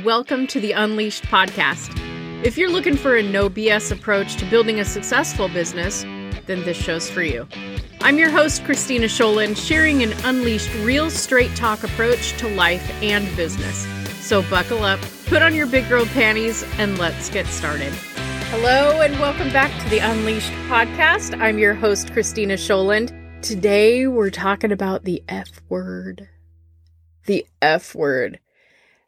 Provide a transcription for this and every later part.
Welcome to the Unleashed podcast. If you're looking for a no BS approach to building a successful business, then this show's for you. I'm your host, Christina Scholen, sharing an unleashed, real straight talk approach to life and business. So buckle up, put on your big girl panties, and let's get started. Hello, and welcome back to the Unleashed podcast. I'm your host, Christina Scholand. Today, we're talking about the F word. The F word.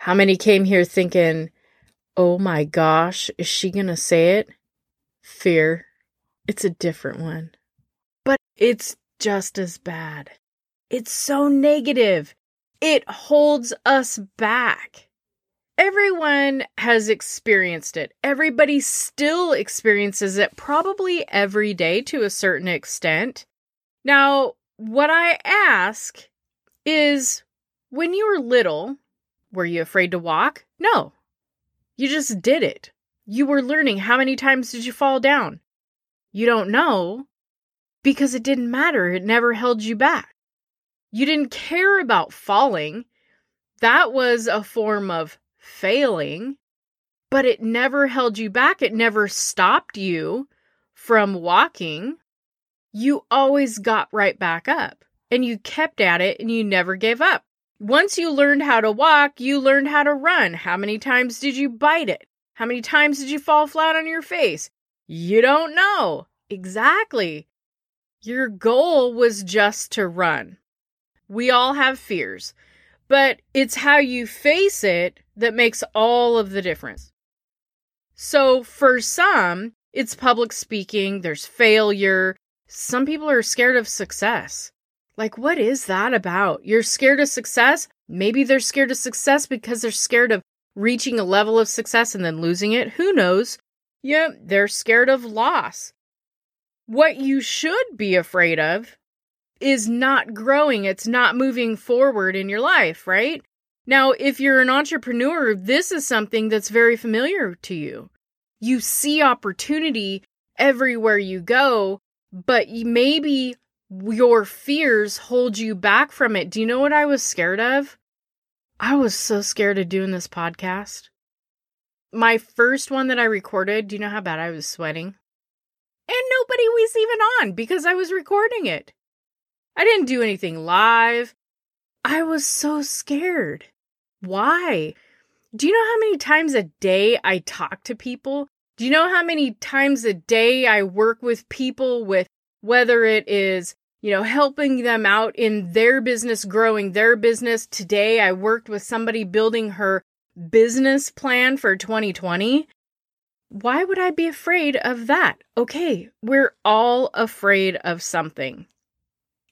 How many came here thinking, oh my gosh, is she going to say it? Fear. It's a different one. But it's just as bad. It's so negative. It holds us back. Everyone has experienced it. Everybody still experiences it probably every day to a certain extent. Now, what I ask is when you were little, were you afraid to walk? No. You just did it. You were learning. How many times did you fall down? You don't know because it didn't matter. It never held you back. You didn't care about falling. That was a form of failing, but it never held you back. It never stopped you from walking. You always got right back up and you kept at it and you never gave up. Once you learned how to walk, you learned how to run. How many times did you bite it? How many times did you fall flat on your face? You don't know. Exactly. Your goal was just to run. We all have fears, but it's how you face it that makes all of the difference. So, for some, it's public speaking, there's failure. Some people are scared of success. Like, what is that about? You're scared of success? Maybe they're scared of success because they're scared of reaching a level of success and then losing it. Who knows? Yeah, they're scared of loss. What you should be afraid of is not growing, it's not moving forward in your life, right? Now, if you're an entrepreneur, this is something that's very familiar to you. You see opportunity everywhere you go, but maybe your fears hold you back from it. Do you know what I was scared of? I was so scared of doing this podcast. My first one that I recorded, do you know how bad I was sweating? And nobody was even on because I was recording it. I didn't do anything live. I was so scared. Why? Do you know how many times a day I talk to people? Do you know how many times a day I work with people with whether it is you know, helping them out in their business, growing their business. Today, I worked with somebody building her business plan for 2020. Why would I be afraid of that? Okay, we're all afraid of something.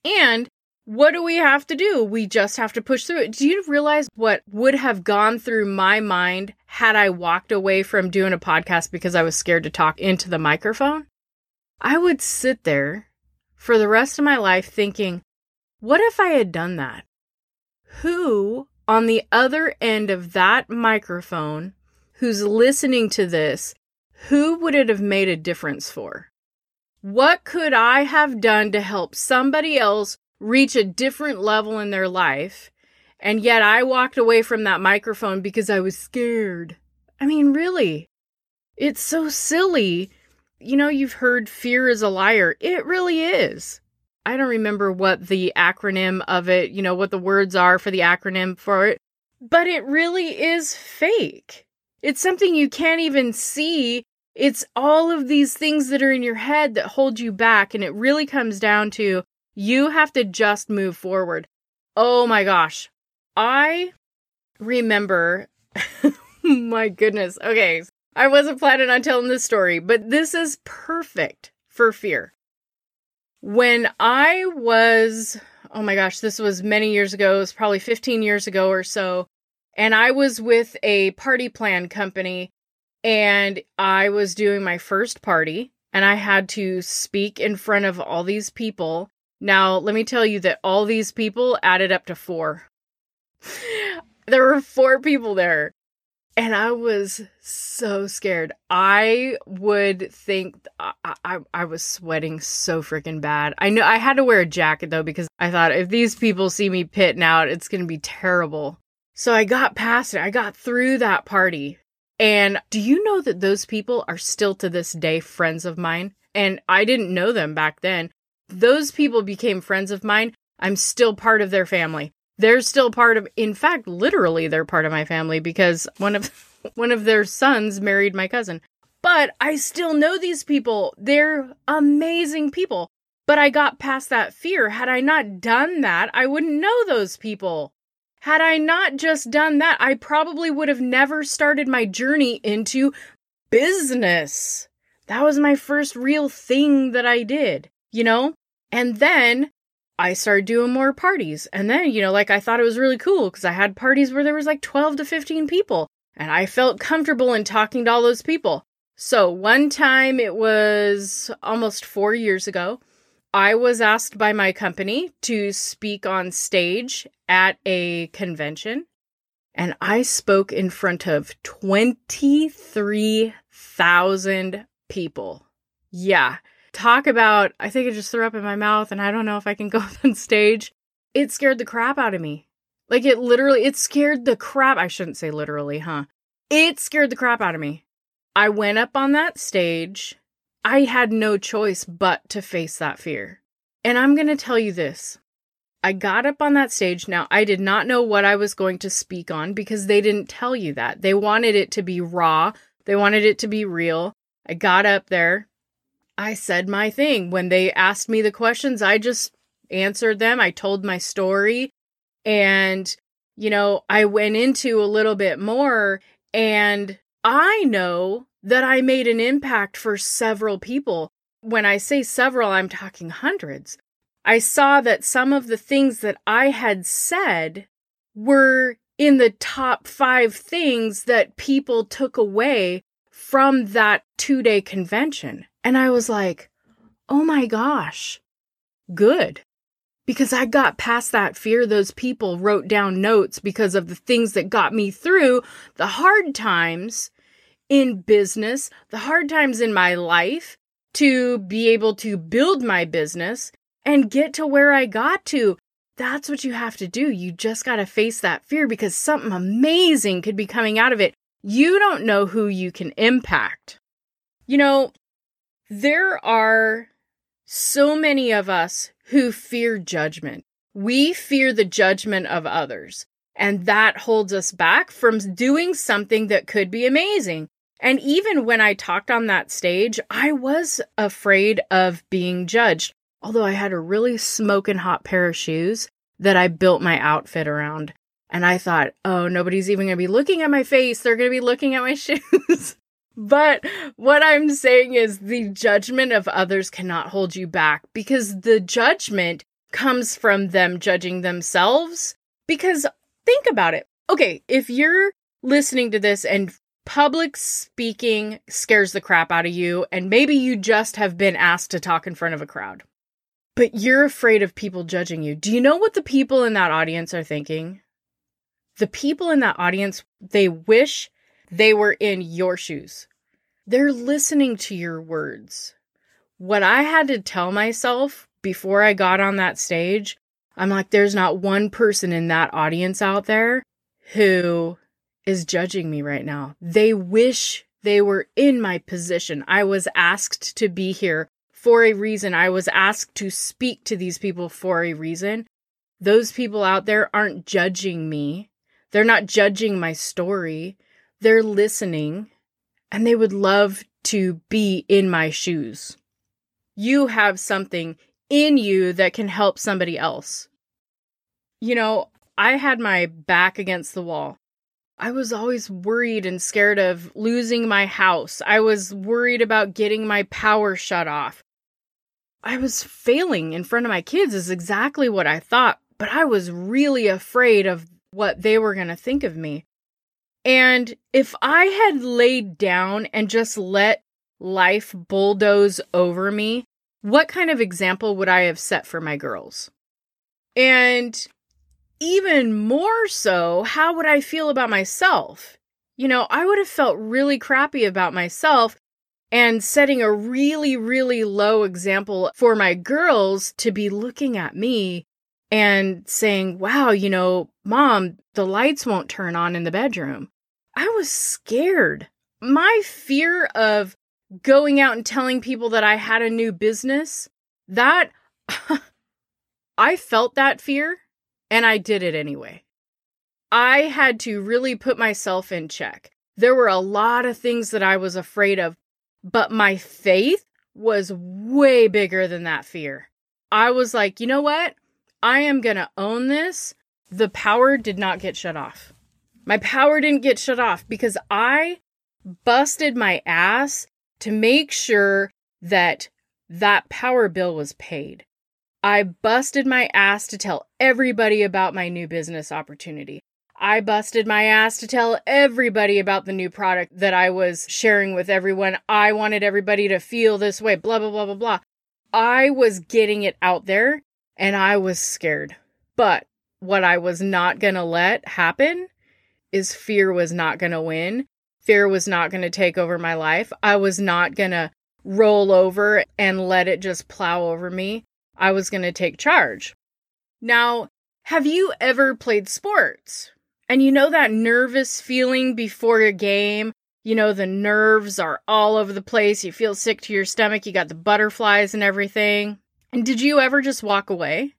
And what do we have to do? We just have to push through it. Do you realize what would have gone through my mind had I walked away from doing a podcast because I was scared to talk into the microphone? I would sit there for the rest of my life thinking, what if I had done that? Who on the other end of that microphone who's listening to this, who would it have made a difference for? What could I have done to help somebody else reach a different level in their life? And yet I walked away from that microphone because I was scared. I mean, really, it's so silly you know, you've heard fear is a liar. It really is. I don't remember what the acronym of it, you know, what the words are for the acronym for it, but it really is fake. It's something you can't even see. It's all of these things that are in your head that hold you back. And it really comes down to you have to just move forward. Oh my gosh. I remember, my goodness. Okay. I wasn't planning on telling this story, but this is perfect for fear. When I was, oh my gosh, this was many years ago, it was probably 15 years ago or so, and I was with a party plan company and I was doing my first party and I had to speak in front of all these people. Now, let me tell you that all these people added up to four. there were four people there. And I was so scared. I would think I, I, I was sweating so freaking bad. I know I had to wear a jacket though because I thought if these people see me pitting out, it's to be terrible. So I got past it. I got through that party. And do you know that those people are still to this day friends of mine? And I didn't know them back then. Those people became friends of mine. I'm still part of their family. They're still part of in fact, literally they're part of my family because one of one of their sons married my cousin. But I still know these people. They're amazing people. But I got past that fear. Had I not done that, I wouldn't know those people. Had I not just done that, I probably would have never started my journey into business. That was my first real thing that I did, you know? And then I started doing more parties. And then, you know, like I thought it was really cool because I had parties where there was like 12 to 15 people. And I felt comfortable in talking to all those people. So one time it was almost four years ago. I was asked by my company to speak on stage at a convention, and I spoke in front of 23,000 people. Yeah. Talk about, I think I just threw up in my mouth, and I don't know if I can go up on stage. It scared the crap out of me. Like, it literally, it scared the crap. I shouldn't say literally, huh? It scared the crap out of me. I went up on that stage I had no choice but to face that fear. And I'm going to tell you this. I got up on that stage. Now, I did not know what I was going to speak on because they didn't tell you that. They wanted it to be raw, they wanted it to be real. I got up there. I said my thing. When they asked me the questions, I just answered them. I told my story. And, you know, I went into a little bit more. And I know that I made an impact for several people. When I say several, I'm talking hundreds. I saw that some of the things that I had said were in the top five things that people took away from that two day convention. And I was like, oh my gosh, good. Because I got past that fear. Those people wrote down notes because of the things that got me through the hard times in business, the hard times in my life to be able to build my business and get to where I got to. That's what you have to do. You just got to face that fear because something amazing could be coming out of it. You don't know who you can impact. You know, there are so many of us who fear judgment. We fear the judgment of others, and that holds us back from doing something that could be amazing. And even when I talked on that stage, I was afraid of being judged. Although I had a really smoking hot pair of shoes that I built my outfit around. And I thought, oh, nobody's even going to be looking at my face. They're going to be looking at my shoes. But what I'm saying is the judgment of others cannot hold you back because the judgment comes from them judging themselves. Because think about it. Okay, if you're listening to this and public speaking scares the crap out of you, and maybe you just have been asked to talk in front of a crowd, but you're afraid of people judging you. Do you know what the people in that audience are thinking? The people in that audience, they wish they were in your shoes. They're listening to your words. What I had to tell myself before I got on that stage, I'm like, there's not one person in that audience out there who is judging me right now. They wish they were in my position. I was asked to be here for a reason. I was asked to speak to these people for a reason. Those people out there aren't judging me. They're not judging my story. They're listening and they would love to be in my shoes. You have something in you that can help somebody else. You know, I had my back against the wall. I was always worried and scared of losing my house. I was worried about getting my power shut off. I was failing in front of my kids, is exactly what I thought, but I was really afraid of what they were going to think of me. And if I had laid down and just let life bulldoze over me, what kind of example would I have set for my girls? And even more so, how would I feel about myself? You know, I would have felt really crappy about myself and setting a really, really low example for my girls to be looking at me and saying, wow, you know, mom, the lights won't turn on in the bedroom. I was scared. My fear of going out and telling people that I had a new business, that I felt that fear and I did it anyway. I had to really put myself in check. There were a lot of things that I was afraid of, but my faith was way bigger than that fear. I was like, you know what? I am going to own this. The power did not get shut off. My power didn't get shut off because I busted my ass to make sure that that power bill was paid. I busted my ass to tell everybody about my new business opportunity. I busted my ass to tell everybody about the new product that I was sharing with everyone. I wanted everybody to feel this way, blah, blah, blah, blah, blah. I was getting it out there and I was scared. But what I was not going to let happen is fear was not going to win. Fear was not going to take over my life. I was not going to roll over and let it just plow over me. I was going to take charge. Now, have you ever played sports? And you know that nervous feeling before a game? You know, the nerves are all over the place. You feel sick to your stomach. You got the butterflies and everything. And did you ever just walk away?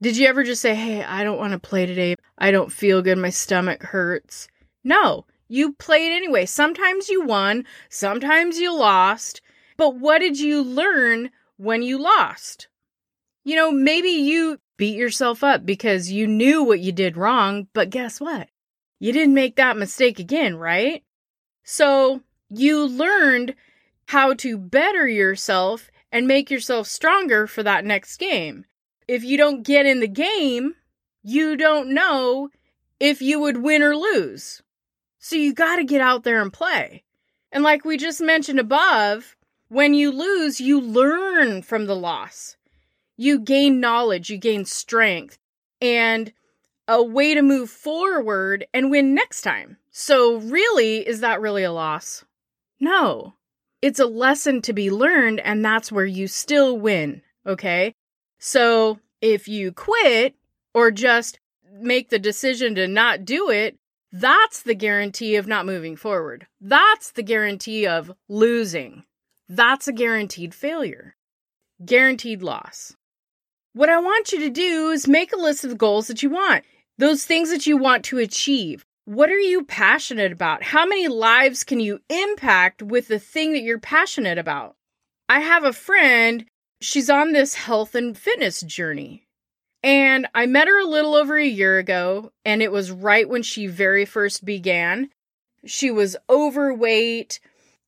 Did you ever just say, Hey, I don't want to play today. I don't feel good. My stomach hurts. No, you played anyway. Sometimes you won, sometimes you lost. But what did you learn when you lost? You know, maybe you beat yourself up because you knew what you did wrong, but guess what? You didn't make that mistake again, right? So you learned how to better yourself and make yourself stronger for that next game. If you don't get in the game, you don't know if you would win or lose. So you got to get out there and play. And like we just mentioned above, when you lose, you learn from the loss. You gain knowledge, you gain strength, and a way to move forward and win next time. So, really, is that really a loss? No. It's a lesson to be learned, and that's where you still win. Okay. So, if you quit or just make the decision to not do it, that's the guarantee of not moving forward. That's the guarantee of losing. That's a guaranteed failure, guaranteed loss. What I want you to do is make a list of the goals that you want, those things that you want to achieve. What are you passionate about? How many lives can you impact with the thing that you're passionate about? I have a friend, she's on this health and fitness journey. And I met her a little over a year ago, and it was right when she very first began. She was overweight,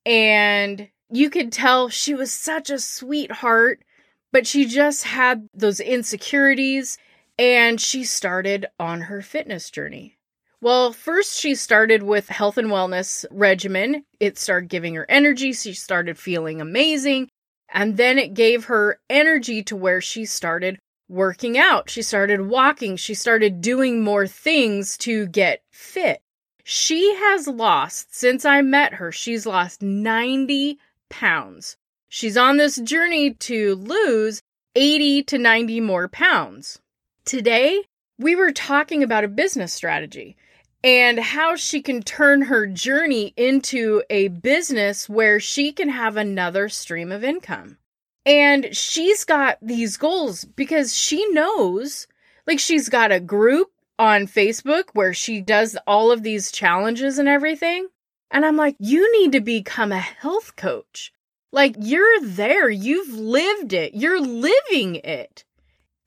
and you could tell she was such a sweetheart, but she just had those insecurities, and she started on her fitness journey. Well, first she started with health and wellness regimen. It started giving her energy. She started feeling amazing. And then it gave her energy to where she started working out. She started walking. She started doing more things to get fit. She has lost, since I met her, she's lost 90 pounds. She's on this journey to lose 80 to 90 more pounds. Today, we were talking about a business strategy and how she can turn her journey into a business where she can have another stream of income. And she's got these goals because she knows, like, she's got a group on Facebook where she does all of these challenges and everything. And I'm like, you need to become a health coach. Like, you're there, you've lived it, you're living it.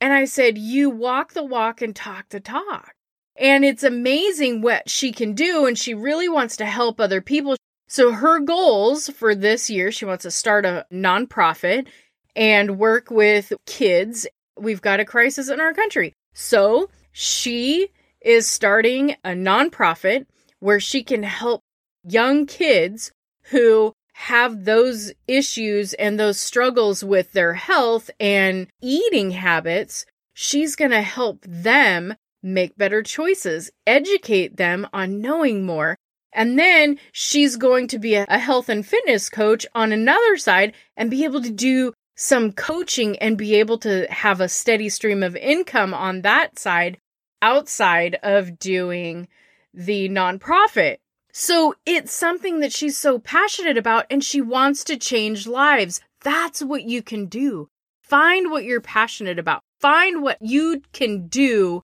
And I said, you walk the walk and talk the talk. And it's amazing what she can do. And she really wants to help other people. So her goals for this year, she wants to start a nonprofit and work with kids. We've got a crisis in our country. So she is starting a nonprofit where she can help young kids who have those issues and those struggles with their health and eating habits. She's going to help them make better choices, educate them on knowing more. And then she's going to be a, health and fitness coach on another side and be able to do some coaching and be able to have a steady stream of income on that side outside of doing the nonprofit. So it's something that she's so passionate about and she wants to change lives. That's what you can do. Find what you're passionate about. Find what you can do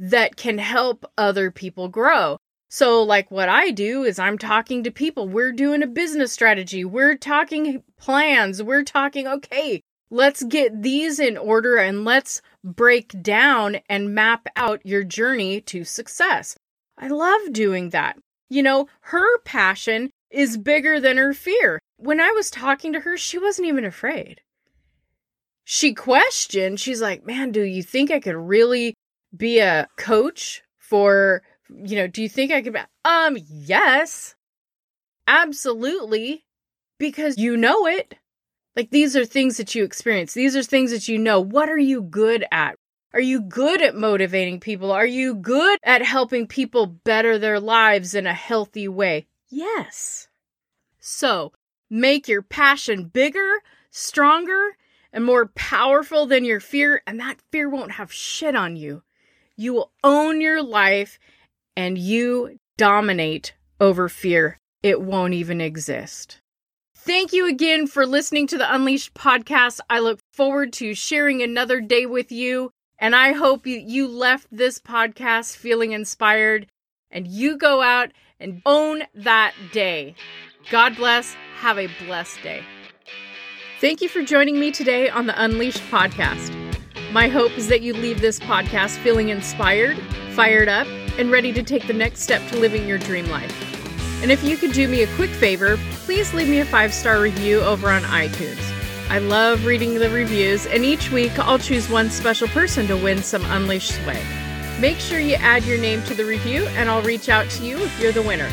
that can help other people grow. So, like what I do is I'm talking to people. We're doing a business strategy. We're talking plans. We're talking, okay, let's get these in order and let's break down and map out your journey to success. I love doing that. You know, her passion is bigger than her fear. When I was talking to her, she wasn't even afraid. She questioned, she's like, man, do you think I could really be a coach for you know, do you think I could? Um, yes, absolutely, because you know it. Like these are things that you experience. These are things that you know. What are you good at? Are you good at motivating people? Are you good at helping people better their lives in a healthy way? Yes. So make your passion bigger, stronger, and more powerful than your fear, and that fear won't have shit on you. You will own your life and you dominate over fear, it won't even exist. Thank you again for listening to the Unleashed podcast. I look forward to sharing another day with you. And I hope you, left this podcast feeling inspired and you go out and own that day. God bless. Have a blessed day. Thank you for joining me today on the Unleashed podcast. My hope is that you leave this podcast feeling inspired, fired up, and ready to take the next step to living your dream life. And if you could do me a quick favor, please leave me a five star review over on iTunes. I love reading the reviews, and each week I'll choose one special person to win some Unleashed swag. Make sure you add your name to the review, and I'll reach out to you if you're the winner.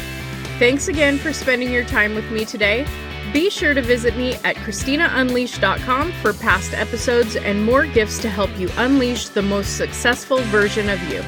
Thanks again for spending your time with me today. Be sure to visit me at ChristinaUnleashed.com for past episodes and more gifts to help you unleash the most successful version of you.